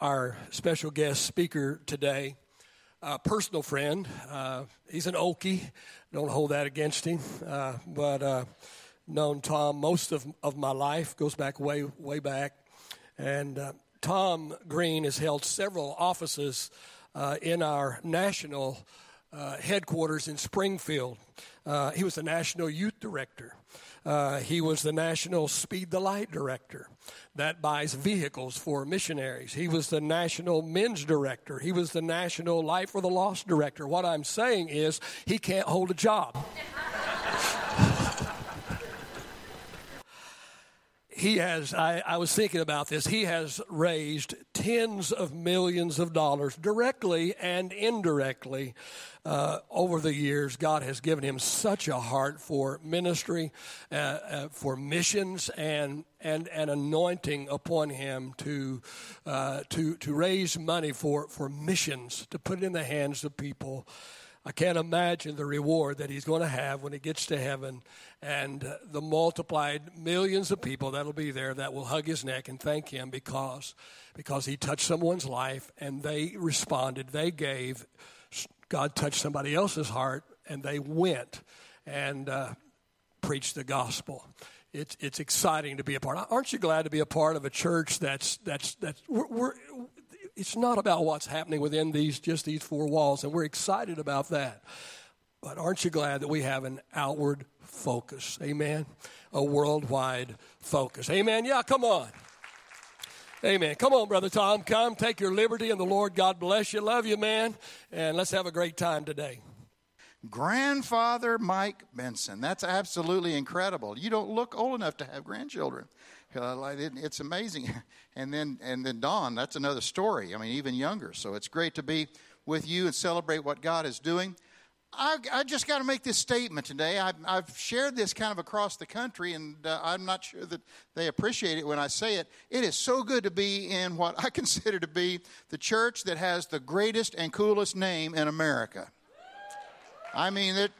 our special guest speaker today, a personal friend. Uh, he's an Okie. Don't hold that against him. Uh, but uh, known Tom most of, of my life, goes back way, way back. And uh, Tom Greene has held several offices uh, in our national uh, headquarters in Springfield. he was the national youth director. Uh, he was the National Speed the Light Director that buys vehicles for missionaries. He was the National Men's Director. He was the National Light for the Lost Director. What I'm saying is, he can't hold a job. He has, I, I, was thinking about this, he has raised tens of millions of dollars directly and indirectly uh, over the years. God has given him such a heart for ministry, uh, uh, for missions, and, and an anointing upon him to, uh, to, to raise money for, for missions, to put it in the hands of people. I can't imagine the reward that he's going to have when he gets to heaven and uh, the multiplied millions of people that'll be there that will hug his neck and thank him because because he touched someone's life and they responded. They gave god touched somebody else's heart and they went and uh, preached the gospel. It's, it's exciting to be a part. Aren't you glad to be a part of a church that's that's that's we're, we're it's not about what's happening within these just these four walls and we're excited about that but aren't you glad that we have an outward focus. Amen. A worldwide focus. Amen. Yeah, come on. Amen. Come on, Brother Tom. Come, take your liberty in the Lord. God bless you. Love you, man. And let's have a great time today. Grandfather Mike Benson. That's absolutely incredible. You don't look old enough to have grandchildren. Uh, it's amazing. And then, and then Don, that's another story. I mean, even younger. So it's great to be with you and celebrate what God is doing. I, I just got to make this statement today. I, have shared this kind of across the country, and uh, I'm not sure that they appreciate it when I say it. It is so good to be in what I consider to be the church that has the greatest and coolest name in America. I mean, it.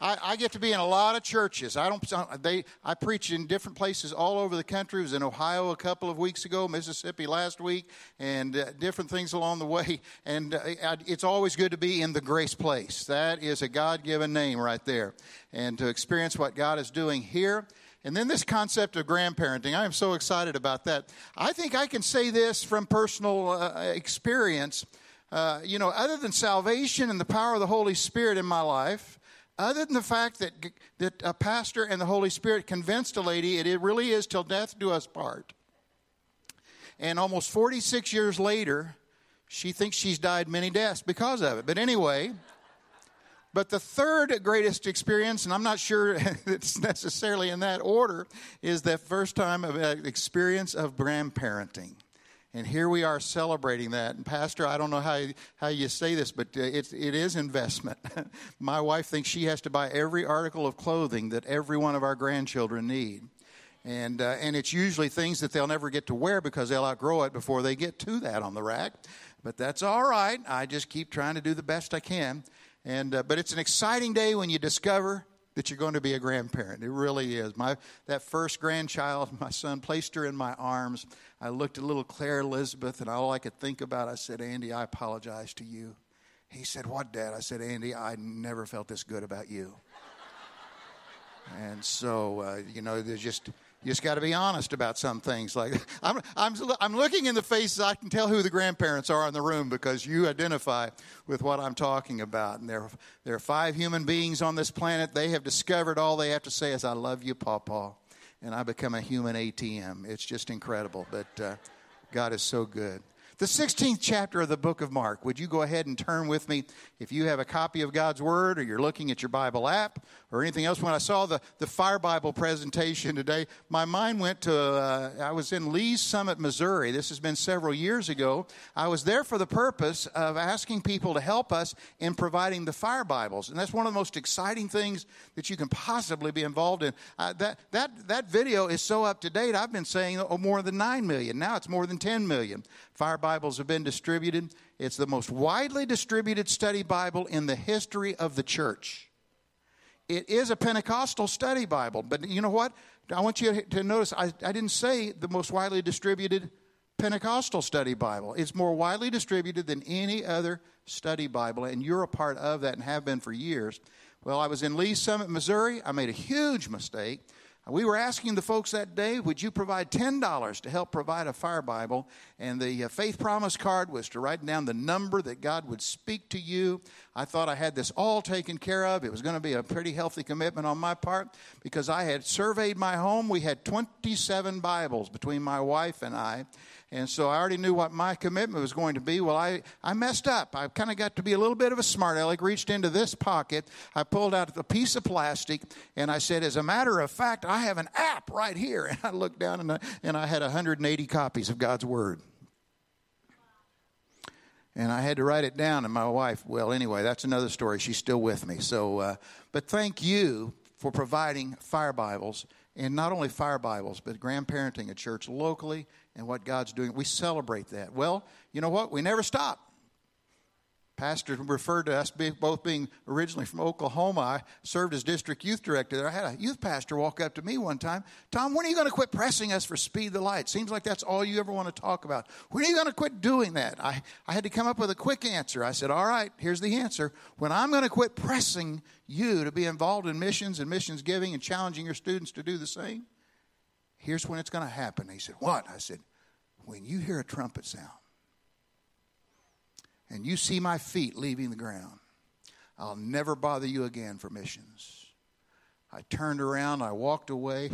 I, I, get to be in a lot of churches. I don't. They. I preach in different places all over the country. I was in Ohio a couple of weeks ago, Mississippi last week, and uh, different things along the way. And uh, it's always good to be in the Grace Place. That is a God-given name right there, and to experience what God is doing here. And then this concept of grandparenting, I am so excited about that. I think I can say this from personal uh, experience. Uh, you know, other than salvation and the power of the Holy Spirit in my life, other than the fact that, that a pastor and the Holy Spirit convinced a lady it, really is till death do us part. And almost 46 years later, she thinks she's died many deaths because of it. But anyway, but the third greatest experience, and I'm not sure it's necessarily in that order, is the first time of experience of grandparenting. And here we are celebrating that. And Pastor, I don't know how, how you say this, but uh, it, it is investment. My wife thinks she has to buy every article of clothing that every one of our grandchildren need. And, uh, and it's usually things that they'll never get to wear because they'll outgrow it before they get to that on the rack. But that's all right. I just keep trying to do the best I can. And, uh, but it's an exciting day when you discover that you're going to be a grandparent. It really is. My that first grandchild, my son placed her in my arms. I looked at little Claire Elizabeth, and all I could think about, I said, Andy, I apologize to you. He said, What, Dad? I said, Andy, I never felt this good about you. and so, uh, you know, there's just you just got to be honest about some things. Like I'm, I'm, I'm looking in the faces. I can tell who the grandparents are in the room because you identify with what I'm talking about. And there, there are five human beings on this planet. They have discovered all they have to say is, "I love you, Papa," and I become a human ATM. It's just incredible. But uh, God is so good. The 16th chapter of the book of Mark. Would you go ahead and turn with me if you have a copy of God's Word or you're looking at your Bible app or anything else? When I saw the, the Fire Bible presentation today, my mind went to, uh, I was in Lee's Summit, Missouri. This has been several years ago. I was there for the purpose of asking people to help us in providing the Fire Bibles. And that's one of the most exciting things that you can possibly be involved in. Uh, that, that, that video is so up to date. I've been saying oh, more than 9 million. Now it's more than 10 million. Fire Bibles have been distributed. It's the most widely distributed study Bible in the history of the church. It is a Pentecostal study Bible, but you know what? I want you to notice I, I didn't say the most widely distributed Pentecostal study Bible. It's more widely distributed than any other study Bible, and you're a part of that and have been for years. Well, I was in Lee's Summit, Missouri. I made a huge mistake. We were asking the folks that day, would you provide $10 to help provide a fire Bible? And the uh, faith promise card was to write down the number that God would speak to you. I thought I had this all taken care of. It was going to be a pretty healthy commitment on my part because I had surveyed my home. We had 27 Bibles between my wife and I. And so I already knew what my commitment was going to be. Well, I, I messed up. I kind of got to be a little bit of a smart aleck, reached into this pocket. I pulled out a piece of plastic, and I said, As a matter of fact, I have an app right here. And I looked down, and I, and I had 180 copies of God's Word. And I had to write it down, and my wife, well, anyway, that's another story. She's still with me. So, uh, but thank you for providing fire Bibles, and not only fire Bibles, but grandparenting a church locally and what God's doing. We celebrate that. Well, you know what? We never stop. Pastor referred to us both being originally from Oklahoma. I served as district youth director there. I had a youth pastor walk up to me one time. Tom, when are you going to quit pressing us for speed the light? Seems like that's all you ever want to talk about. When are you going to quit doing that? I, I had to come up with a quick answer. I said, All right, here's the answer. When I'm going to quit pressing you to be involved in missions and missions giving and challenging your students to do the same, here's when it's going to happen. He said, What? I said, When you hear a trumpet sound and you see my feet leaving the ground, I'll never bother you again for missions. I turned around, I walked away.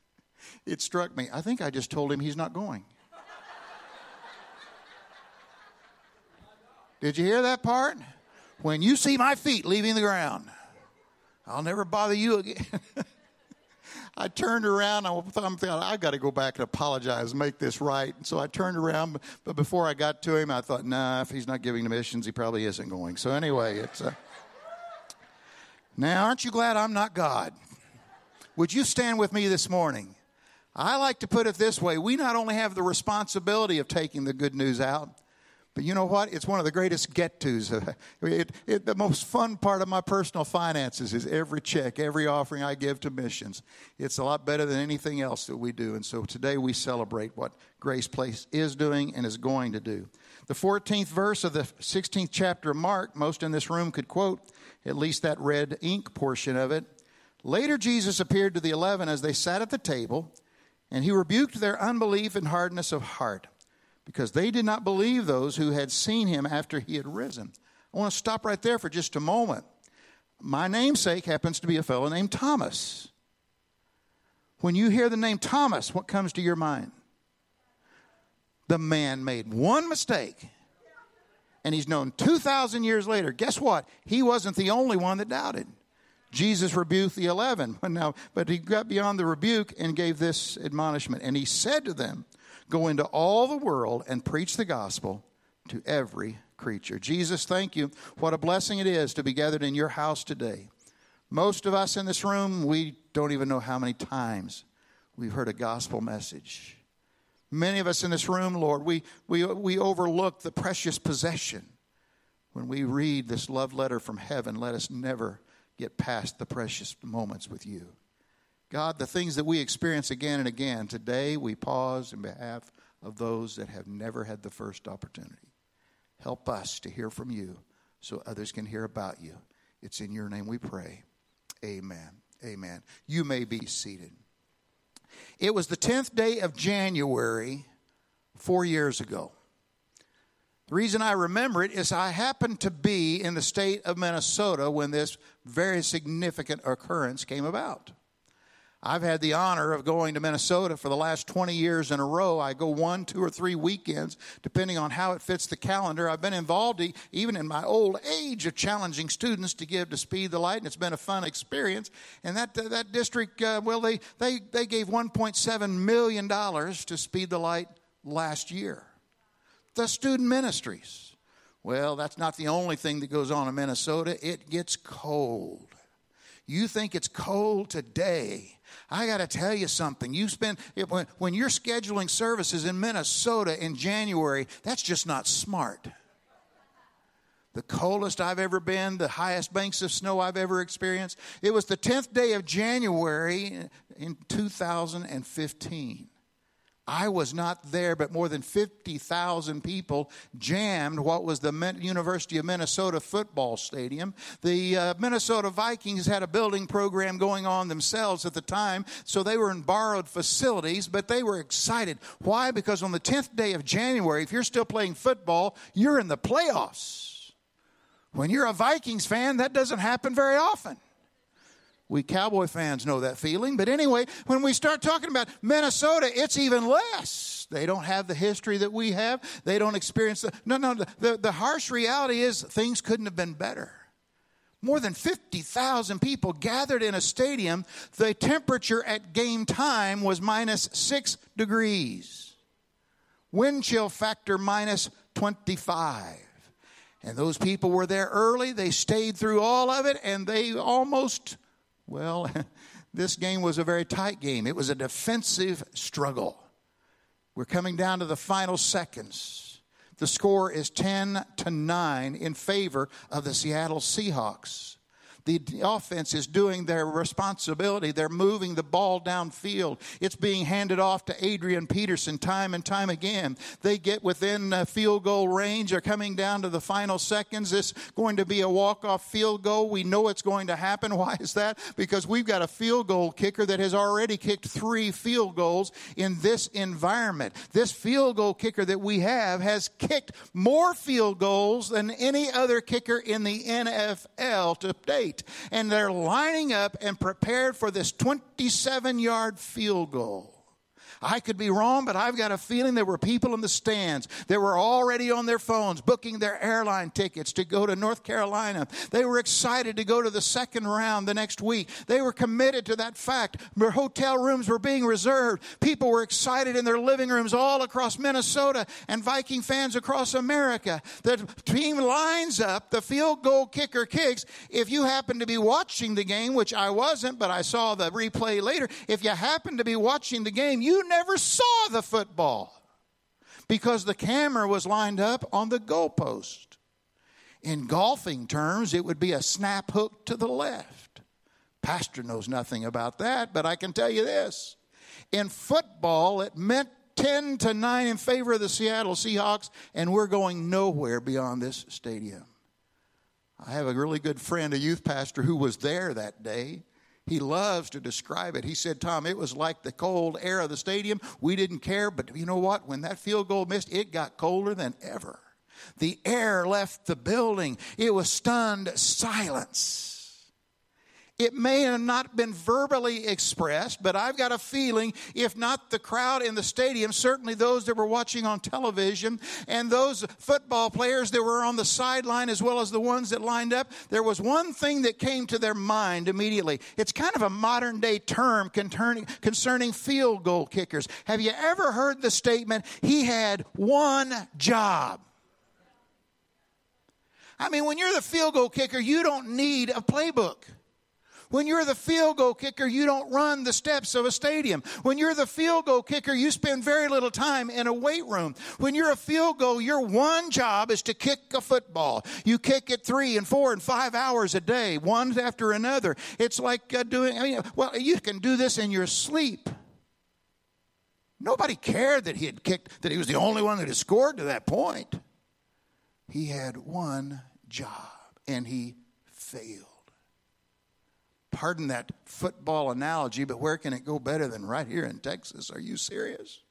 it struck me. I think I just told him he's not going. Did you hear that part? When you see my feet leaving the ground, I'll never bother you again. I turned around. I thought, I've got to go back and apologize, make this right. And so I turned around, but before I got to him, I thought, nah, if he's not giving the missions, he probably isn't going. So anyway, it's. Uh... Now, aren't you glad I'm not God? Would you stand with me this morning? I like to put it this way we not only have the responsibility of taking the good news out, but you know what? It's one of the greatest get tos. The most fun part of my personal finances is every check, every offering I give to missions. It's a lot better than anything else that we do. And so today we celebrate what Grace Place is doing and is going to do. The 14th verse of the 16th chapter of Mark, most in this room could quote at least that red ink portion of it. Later, Jesus appeared to the eleven as they sat at the table, and he rebuked their unbelief and hardness of heart because they did not believe those who had seen him after he had risen. I want to stop right there for just a moment. My namesake happens to be a fellow named Thomas. When you hear the name Thomas, what comes to your mind? The man made one mistake, and he's known 2,000 years later. Guess what? He wasn't the only one that doubted. Jesus rebuked the 11. Now, but he got beyond the rebuke and gave this admonishment. And he said to them, Go into all the world and preach the gospel to every creature. Jesus, thank you. What a blessing it is to be gathered in your house today. Most of us in this room, we don't even know how many times we've heard a gospel message. Many of us in this room, Lord, we, we, we overlook the precious possession. When we read this love letter from heaven, let us never get past the precious moments with you. God, the things that we experience again and again, today we pause in behalf of those that have never had the first opportunity. Help us to hear from you so others can hear about you. It's in your name we pray. Amen. Amen. You may be seated. It was the 10th day of January four years ago. The reason I remember it is I happened to be in the state of Minnesota when this very significant occurrence came about. I've had the honor of going to Minnesota for the last 20 years in a row. I go one, two, or three weekends, depending on how it fits the calendar. I've been involved, even in my old age, of challenging students to give to Speed the Light, and it's been a fun experience. And that, uh, that district, uh, well, they, they, they gave $1.7 million to Speed the Light last year. The student ministries. Well, that's not the only thing that goes on in Minnesota. It gets cold. You think it's cold today I got to tell you something. You spend when, when you're scheduling services in Minnesota in January, that's just not smart. The coldest I've ever been, the highest banks of snow I've ever experienced. It was the 10th day of January in 2015. I was not there, but more than 50,000 people jammed what was the University of Minnesota football stadium. The uh, Minnesota Vikings had a building program going on themselves at the time, so they were in borrowed facilities, but they were excited. Why? Because on the 10th day of January, if you're still playing football, you're in the playoffs. When you're a Vikings fan, that doesn't happen very often. We Cowboy fans know that feeling. But anyway, when we start talking about Minnesota, it's even less. They don't have the history that we have. They don't experience the. No, no, the, the harsh reality is things couldn't have been better. More than 50,000 people gathered in a stadium. The temperature at game time was minus six degrees. Wind chill factor minus 25. And those people were there early. They stayed through all of it, and they almost well, this game was a very tight game. It was a defensive struggle. We're coming down to the final seconds. The score is 10 to 9 in favor of the Seattle Seahawks the offense is doing their responsibility. They're moving the ball downfield. It's being handed off to Adrian Peterson time and time again. They get within uh, field goal range. They're coming down to the final seconds. It's going to be a walk-off field goal. We know it's going to happen. Why is that? Because we've got a field goal kicker that has already kicked three field goals in this environment. This field goal kicker that we have has kicked more field goals than any other kicker in the NFL to date and they're lining up and prepared for this 27 yard field goal. I could be wrong, but I've got a feeling there were people in the stands that were already on their phones booking their airline tickets to go to North Carolina. They were excited to go to the second round the next week. They were committed to that fact. Their hotel rooms were being reserved. People were excited in their living rooms all across Minnesota and Viking fans across America. The team lines up, the field goal kicker kicks. If you happen to be watching the game, which I wasn't, but I saw the replay later, if you happen to be watching the game, you never saw the football because the camera was lined up on the goalpost. In golfing terms, it would be a snap hook to the left. Pastor knows nothing about that, but I can tell you this. In football, it meant 10 to 9 in favor of the Seattle Seahawks, and we're going nowhere beyond this stadium. I have a really good friend, a youth pastor, who was there that day. He loves to describe it. He said, Tom, it was like the cold air of the stadium. We didn't care, but you know what? When that field goal missed, it got colder than ever. The air left the building. It was stunned silence. It may have not been verbally expressed, but I've got a feeling, if not the crowd in the stadium, certainly those that were watching on television and those football players that were on the sideline as well as the ones that lined up, there was one thing that came to their mind immediately. It's kind of a modern day term concerning field goal kickers. Have you ever heard the statement, he had one job? I mean, when you're the field goal kicker, you don't need a playbook. When you're the field goal kicker, you don't run the steps of a stadium. When you're the field goal kicker, you spend very little time in a weight room. When you're a field goal, your one job is to kick a football. You kick it three and four and five hours a day, one after another. It's like uh, doing, I mean, well, you can do this in your sleep. Nobody cared that he had kicked, that he was the only one that had scored to that point. He had one job and he failed pardon that football analogy, but where can it go better than right here in Texas? Are you serious?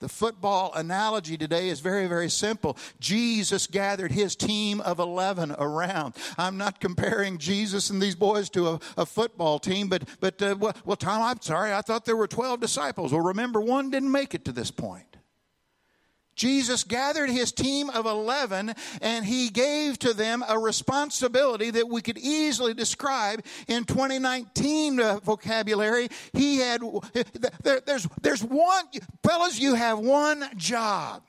The football analogy today is very, very simple. Jesus gathered his team of 11 around. I'm not comparing Jesus and these boys to a, a football team, but, but uh, well, well, Tom, I'm sorry. I thought there were 12 disciples. Well, remember, one didn't make it to this point. Jesus gathered his team of 11 and he gave to them a responsibility that we could easily describe in 2019 uh, vocabulary. He had, there, there's, there's one, fellas, you have one job.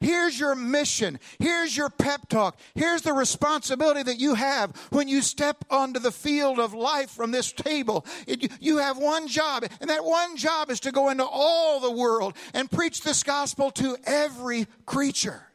Here's your mission. Here's your pep talk. Here's the responsibility that you have when you step onto the field of life from this table. It, you have one job, and that one job is to go into all the world and preach this gospel to every creature.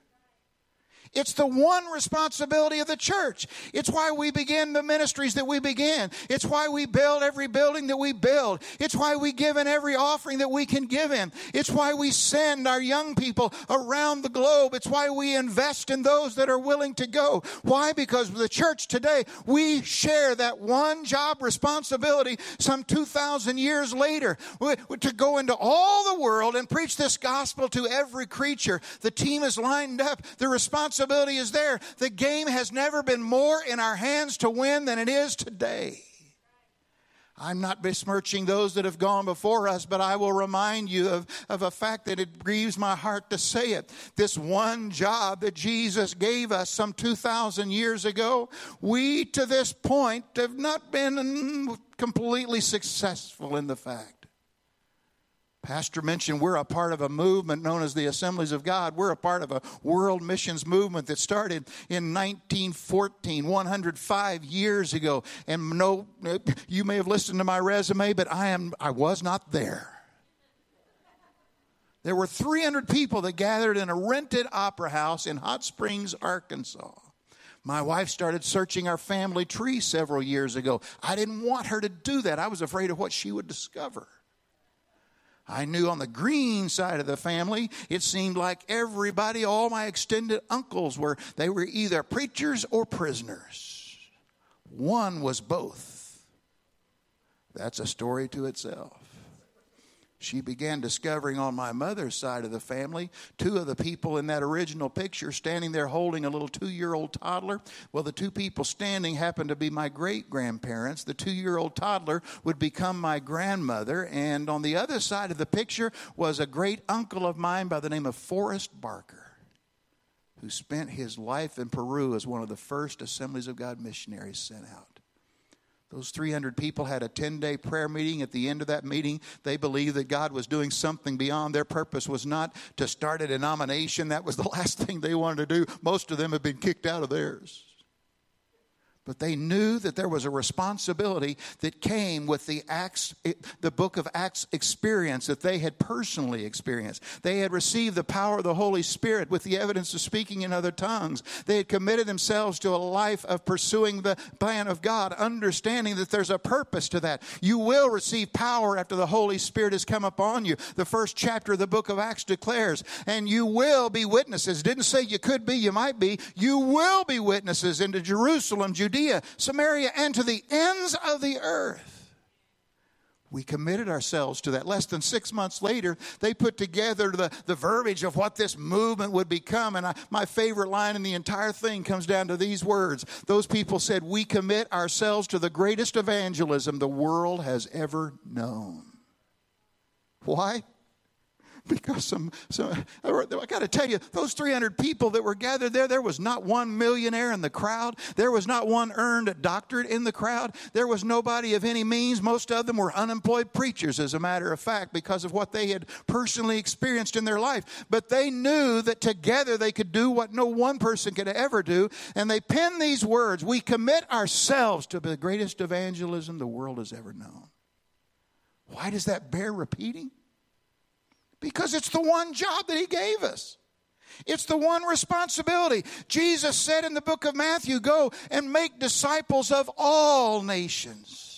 It's the one responsibility of the church. It's why we begin the ministries that we begin. It's why we build every building that we build. It's why we give in every offering that we can give in. It's why we send our young people around the globe. It's why we invest in those that are willing to go. Why? Because the church today, we share that one job responsibility some 2,000 years later to go into all the world and preach this gospel to every creature. The team is lined up. The responsibility responsibility is there. The game has never been more in our hands to win than it is today. I'm not besmirching those that have gone before us, but I will remind you of, of a fact that it grieves my heart to say it. This one job that Jesus gave us some 2,000 years ago, we to this point have not been completely successful in the fact. Pastor mentioned we're a part of a movement known as the Assemblies of God. We're a part of a world missions movement that started in 1914, 105 years ago. And no, you may have listened to my resume, but I am I was not there. There were 300 people that gathered in a rented opera house in Hot Springs, Arkansas. My wife started searching our family tree several years ago. I didn't want her to do that. I was afraid of what she would discover. I knew on the Greene side of the family, it seemed like everybody, all my extended uncles were, they were either preachers or prisoners. One was both. That's a story to itself she began discovering on my mother's side of the family two of the people in that original picture standing there holding a little two year old toddler. Well, the two people standing happened to be my great grandparents. The two year old toddler would become my grandmother. And on the other side of the picture was a great uncle of mine by the name of Forrest Barker, who spent his life in Peru as one of the first Assemblies of God missionaries sent out. Those 300 people had a 10 day prayer meeting. At the end of that meeting, they believed that God was doing something beyond. Their purpose was not to start a denomination. That was the last thing they wanted to do. Most of them had been kicked out of theirs. But they knew that there was a responsibility that came with the Acts, eh, the book of Acts experience that they had personally experienced. They had received the power of the Holy Spirit with the evidence of speaking in other tongues. They had committed themselves to a life of pursuing the plan of God, understanding that there's a purpose to that. You will receive power after the Holy Spirit has come upon you. The first chapter of the book of Acts declares, and you will be witnesses. Didn't say you could be, you might be. You will be witnesses into Jerusalem, Judea Judea, Samaria, and to the ends of the earth. We committed ourselves to that. Less than six months later, they put together the, the verbiage of what this movement would become. And I, my favorite line in the entire thing comes down to these words. Those people said, We commit ourselves to the greatest evangelism the world has ever known. Why? Because some, some I got to tell you, those 300 people that were gathered there, there was not one millionaire in the crowd. There was not one earned doctorate in the crowd. There was nobody of any means. Most of them were unemployed preachers, as a matter of fact, because of what they had personally experienced in their life. But they knew that together they could do what no one person could ever do. And they penned these words We commit ourselves to the greatest evangelism the world has ever known. Why does that bear repeating? Because it's the one job that He gave us. It's the one responsibility. Jesus said in the book of Matthew, Go and make disciples of all nations.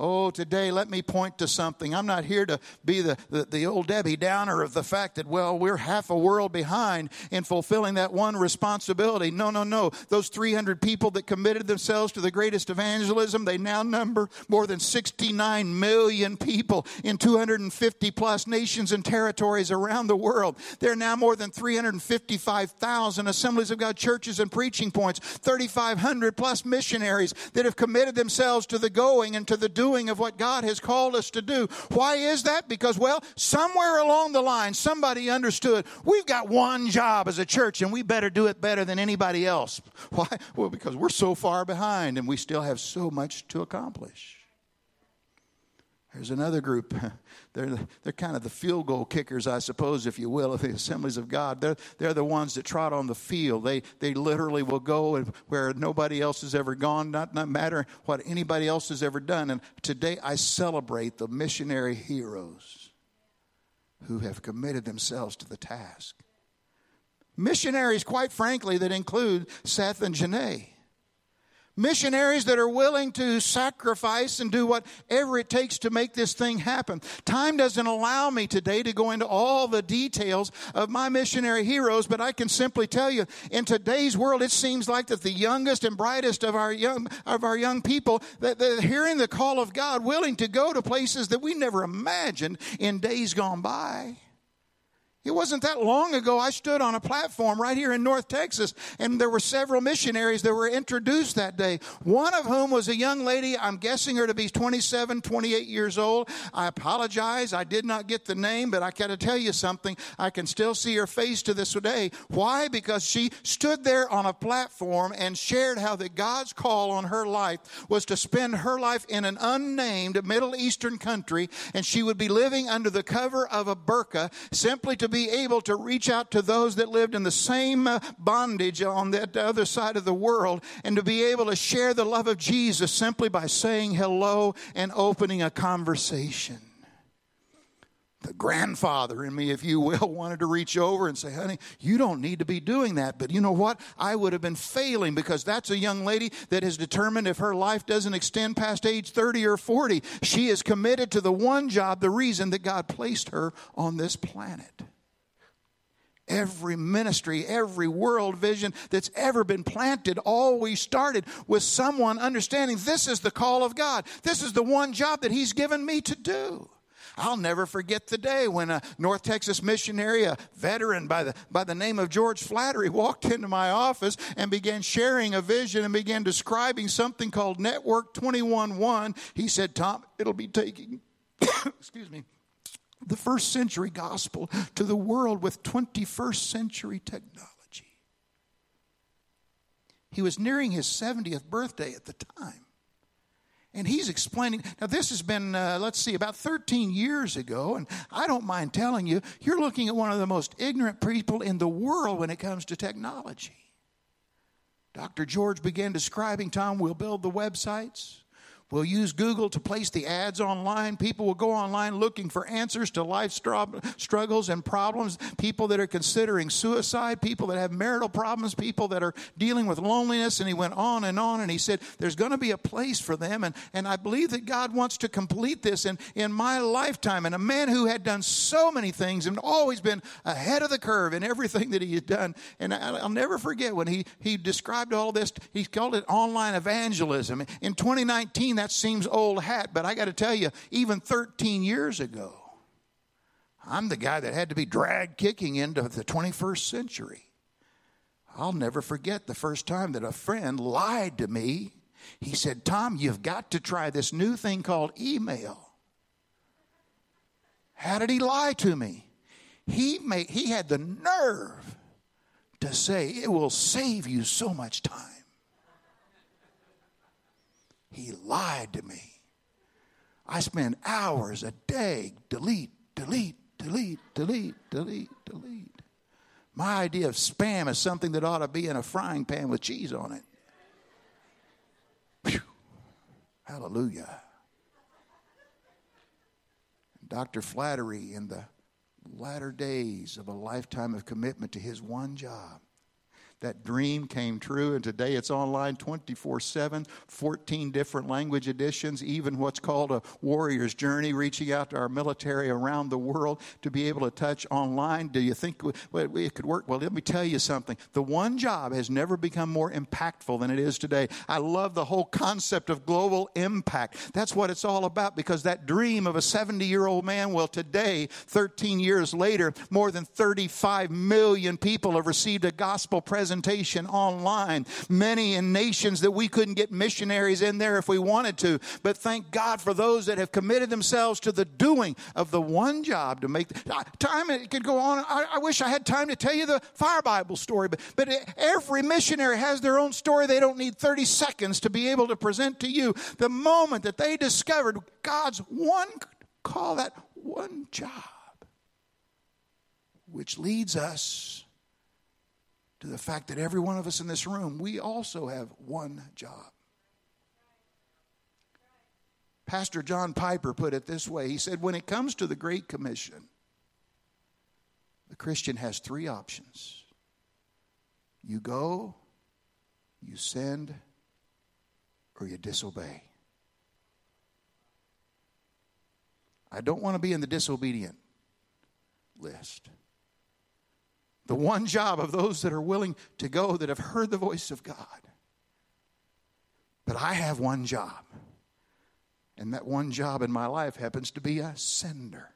Oh, today, let me point to something. I'm not here to be the, the, the, old Debbie Downer of the fact that, well, we're half a world behind in fulfilling that one responsibility. No, no, no. Those 300 people that committed themselves to the greatest evangelism, they now number more than 69 million people in 250 plus nations and territories around the world. There are now more than 355,000 assemblies of God churches and preaching points, 3,500 plus missionaries that have committed themselves to the going and to the doing doing of what God has called us to do. Why is that? Because, well, somewhere along the line, somebody understood we've got one job as a church and we better do it better than anybody else. Why? Well, because we're so far behind and we still have so much to accomplish. There's another group. They're, they're kind of the field goal kickers, I suppose, if you will, of the assemblies of God. They're, they're the ones that trot on the field. They, they literally will go where nobody else has ever gone, not, not matter what anybody else has ever done. And today I celebrate the missionary heroes who have committed themselves to the task. Missionaries, quite frankly, that include Seth and Janae. Missionaries that are willing to sacrifice and do whatever it takes to make this thing happen. Time doesn't allow me today to go into all the details of my missionary heroes, but I can simply tell you in today's world, it seems like that the youngest and brightest of our young, of our young people, that they're hearing the call of God, willing to go to places that we never imagined in days gone by. It wasn't that long ago I stood on a platform right here in North Texas and there were several missionaries that were introduced that day. One of whom was a young lady, I'm guessing her to be 27, 28 years old. I apologize, I did not get the name, but I got to tell you something. I can still see her face to this day. Why? Because she stood there on a platform and shared how that God's call on her life was to spend her life in an unnamed Middle Eastern country and she would be living under the cover of a burqa simply to be able to reach out to those that lived in the same bondage on that other side of the world and to be able to share the love of Jesus simply by saying hello and opening a conversation the grandfather in me, if you will, wanted to reach over and say, honey, you don't need to be doing that. But you know what? I would have been failing because that's a young lady that has determined if her life doesn't extend past age 30 or 40, she is committed to the one job, the reason that God placed her on this planet. Every ministry, every world vision that's ever been planted always started with someone understanding this is the call of God. This is the one job that He's given me to do. I'll never forget the day when a North Texas missionary, a veteran by the, by the name of George Flattery, walked into my office and began sharing a vision and began describing something called Network 21.1. He said, Tom, it'll be taking, excuse me, the first century gospel to the world with 21st century technology. He was nearing his 70th birthday at the time. And he's explaining. Now, this has been, uh, let's see, about 13 years ago. And I don't mind telling you, you're looking at one of the most ignorant people in the world when it comes to technology. Dr. George began describing Tom, we'll build the websites. We'll use Google to place the ads online. People will go online looking for answers to life struggles and problems. People that are considering suicide, people that have marital problems, people that are dealing with loneliness. And he went on and on and he said, There's going to be a place for them. And, and I believe that God wants to complete this in, in my lifetime. And a man who had done so many things and always been ahead of the curve in everything that he had done. And I, I'll never forget when he, he described all this, he called it online evangelism. In 2019, that seems old hat, but I got to tell you, even 13 years ago, I'm the guy that had to be dragged kicking into the 21st century. I'll never forget the first time that a friend lied to me. He said, Tom, you've got to try this new thing called email. How did he lie to me? He, made, he had the nerve to say, it will save you so much time. He lied to me. I spend hours a day, delete, delete, delete, delete, delete, delete. My idea of spam is something that ought to be in a frying pan with cheese on it. Whew. Hallelujah. Dr. Flattery, in the latter days of a lifetime of commitment to his one job, that dream came true, and today it's online 24 7, 14 different language editions, even what's called a warrior's journey, reaching out to our military around the world to be able to touch online. Do you think it could work? Well, let me tell you something. The one job has never become more impactful than it is today. I love the whole concept of global impact. That's what it's all about because that dream of a 70 year old man, well, today, 13 years later, more than 35 million people have received a gospel presence presentation online. Many in nations that we couldn't get missionaries in there if we wanted to. But thank God for those that have committed themselves to the doing of the one job to make time. It could go on. I, I wish I had time to tell you the fire Bible story, but, but every missionary has their own story. They don't need 30 seconds to be able to present to you the moment that they discovered God's one call, that one job, which leads us to the fact that every one of us in this room, we also have one job. Pastor John Piper put it this way He said, When it comes to the Great Commission, the Christian has three options. You go, you send, or you disobey. I don't want to be in the disobedient list. The one job of those that are willing to go that have heard the voice of God. But I have one job. And that one job in my life happens to be a sender.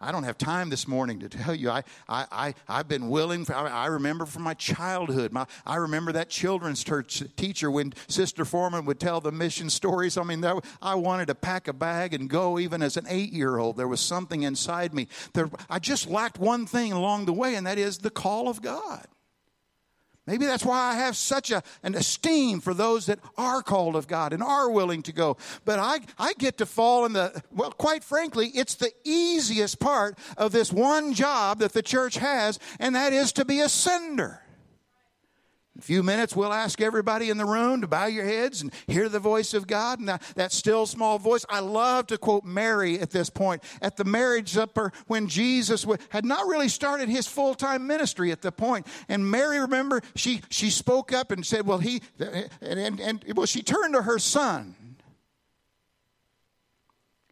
I don't have time this morning to tell you. I, I, I, I've been willing. For, I, I remember from my childhood. My, I remember that children's church teacher when Sister Foreman would tell the mission stories. I mean, I wanted to pack a bag and go even as an eight year old. There was something inside me. There, I just lacked one thing along the way, and that is the call of God. Maybe that's why I have such a, an esteem for those that are called of God and are willing to go. But I, I get to fall in the, well, quite frankly, it's the easiest part of this one job that the church has, and that is to be a sender a few minutes, we'll ask everybody in the room to bow your heads and hear the voice of God and that, that still small voice. I love to quote Mary at this point. At the marriage supper, when Jesus had not really started his full time ministry at the point, and Mary, remember, she she spoke up and said, "Well, he," and, and, and well, she turned to her son.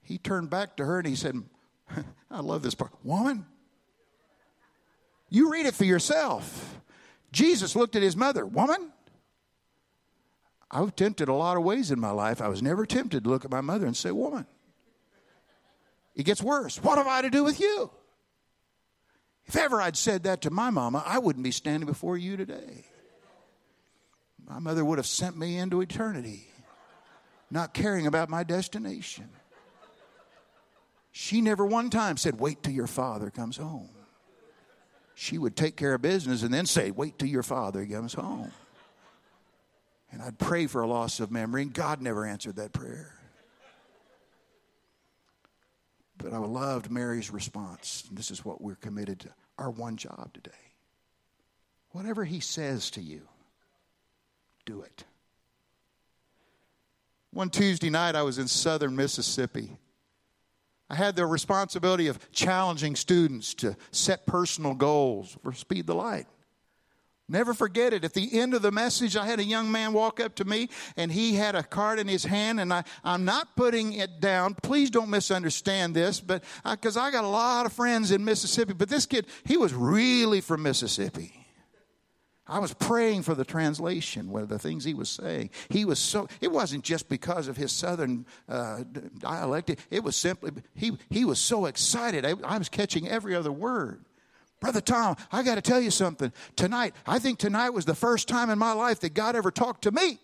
He turned back to her and he said, "I love this part, woman. You read it for yourself." Jesus looked at his mother, Woman, I was tempted a lot of ways in my life. I was never tempted to look at my mother and say, Woman. It gets worse. What have I to do with you? If ever I'd said that to my mama, I wouldn't be standing before you today. My mother would have sent me into eternity, not caring about my destination. She never one time said, Wait till your father comes home she would take care of business and then say, Wait till your father comes home. And I'd pray for a loss of memory, and God never answered that prayer. But I loved Mary's response. This is what we're committed to our one job today. Whatever he says to you, do it. One Tuesday night, I was in southern Mississippi. I had the responsibility of challenging students to set personal goals for Speed the Light. Never forget it. At the end of the message, I had a young man walk up to me and he had a card in his hand, and I, I'm not putting it down. Please don't misunderstand this, but because I, I got a lot of friends in Mississippi, but this kid, he was really from Mississippi. I was praying for the translation, with the things he was saying. He was so, it wasn't just because of his southern uh, dialect, it was simply, he, he was so excited. I, I was catching every other word. Brother Tom, I got to tell you something. Tonight, I think tonight was the first time in my life that God ever talked to me.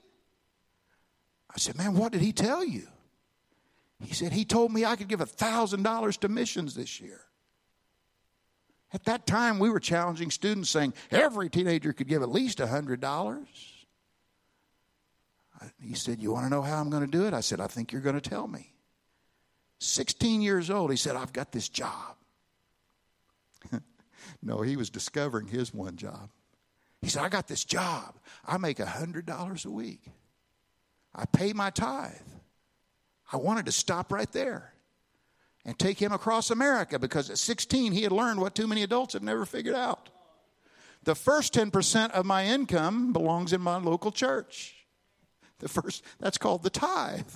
I said, Man, what did he tell you? He said, He told me I could give a $1,000 to missions this year. At that time, we were challenging students saying every teenager could give at least $100. He said, You want to know how I'm going to do it? I said, I think you're going to tell me. 16 years old, he said, I've got this job. no, he was discovering his one job. He said, I got this job. I make $100 a week. I pay my tithe. I wanted to stop right there and take him across America because at 16 he had learned what too many adults have never figured out. The first 10% of my income belongs in my local church. The first, that's called the tithe.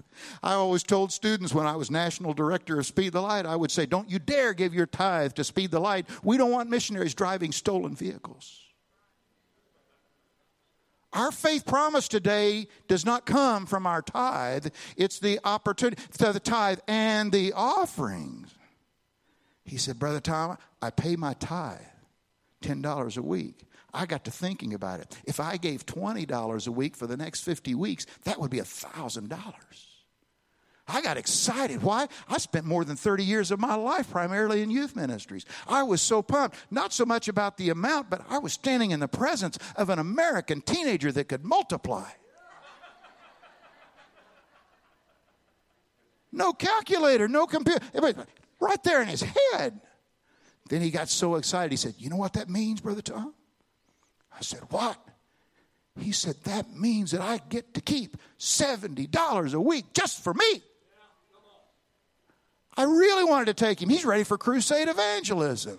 I always told students when I was national director of Speed the Light, I would say, Don't you dare give your tithe to Speed the Light. We don't want missionaries driving stolen vehicles. Our faith promise today does not come from our tithe, it's the opportunity, to the tithe and the offerings. He said, Brother Tom, I pay my tithe, $10 a week. I got to thinking about it. If I gave $20 a week for the next 50 weeks, that would be $1,000. I got excited. Why? I spent more than 30 years of my life primarily in youth ministries. I was so pumped, not so much about the amount, but I was standing in the presence of an American teenager that could multiply. No calculator, no computer, right there in his head. Then he got so excited, he said, You know what that means, Brother Tom? I said, What? He said, That means that I get to keep $70 a week just for me. I really wanted to take him. He's ready for crusade evangelism.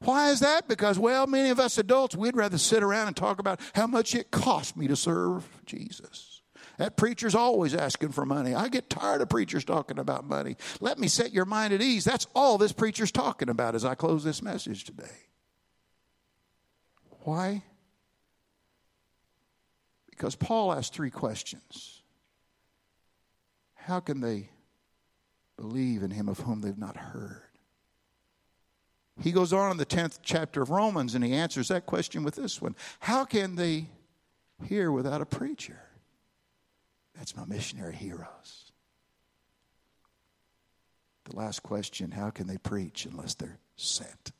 Why is that? Because, well, many of us adults, we'd rather sit around and talk about how much it cost me to serve Jesus. That preacher's always asking for money. I get tired of preachers talking about money. Let me set your mind at ease. That's all this preacher's talking about as I close this message today. Why? Because Paul asked three questions. How can they believe in him of whom they've not heard? He goes on in the 10th chapter of Romans and he answers that question with this one How can they hear without a preacher? That's my missionary heroes. The last question How can they preach unless they're sent?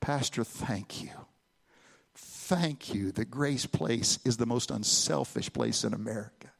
Pastor, thank you. Thank you The Grace Place is the most unselfish place in America.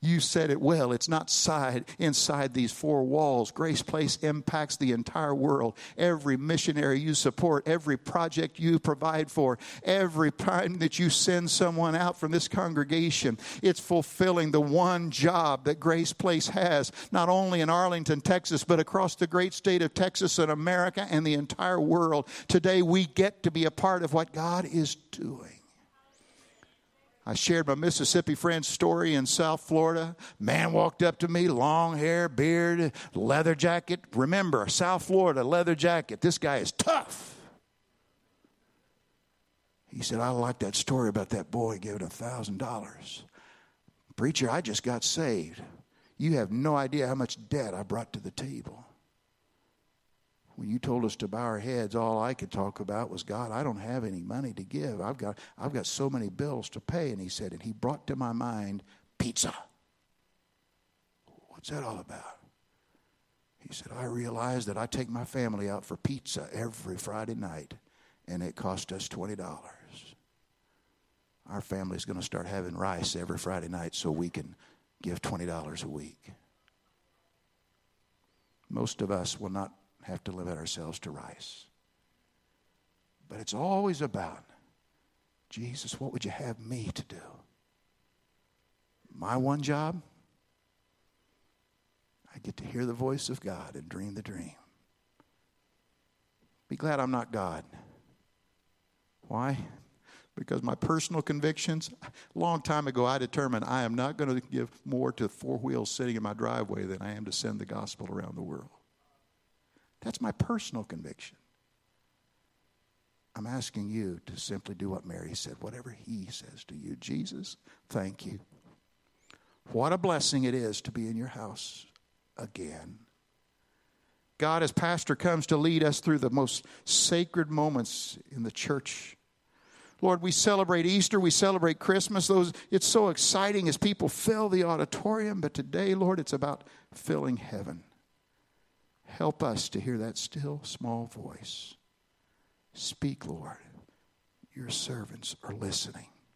You said it well. It's not side, inside these four walls. Grace Place impacts the entire world. Every missionary you support, every project you provide for, every time that you send someone out from this congregation, it's fulfilling the one job that Grace Place has, not only in Arlington, Texas, but across the great state of Texas and America and the entire world. Today, we get to be a part of what God is doing. I shared my Mississippi friend's story in South Florida. Man walked up to me, long hair, beard, leather jacket. Remember, South Florida, leather jacket. This guy is tough. He said, I like that story about that boy giving a thousand dollars. Preacher, I just got saved. You have no idea how much debt I brought to the table when you told us to bow our heads, all I could talk about was, God, I don't have any money to give. I've got, I've got so many bills to pay. And he said, and he brought to my mind pizza. What's that all about? He said, I realize that I take my family out for pizza every Friday night, and it cost us $20. Our family's going to start having rice every Friday night so we can give $20 a week. Most of us will not have to limit ourselves to rice. But it's always about Jesus, what would you have me to do? My one job? I get to hear the voice of God and dream the dream. Be glad I'm not God. Why? Because my personal convictions, a long time ago, I determined I am not going to give more to four wheels sitting in my driveway than I am to send the gospel around the world. That's my personal conviction. I'm asking you to simply do what Mary said, whatever he says to you. Jesus, thank you. What a blessing it is to be in your house again. God, as pastor, comes to lead us through the most sacred moments in the church. Lord, we celebrate Easter, we celebrate Christmas. Those it's so exciting as people fill the auditorium, but today, Lord, it's about filling heaven. Help us to hear that still small voice. Speak, Lord. Your servants are listening.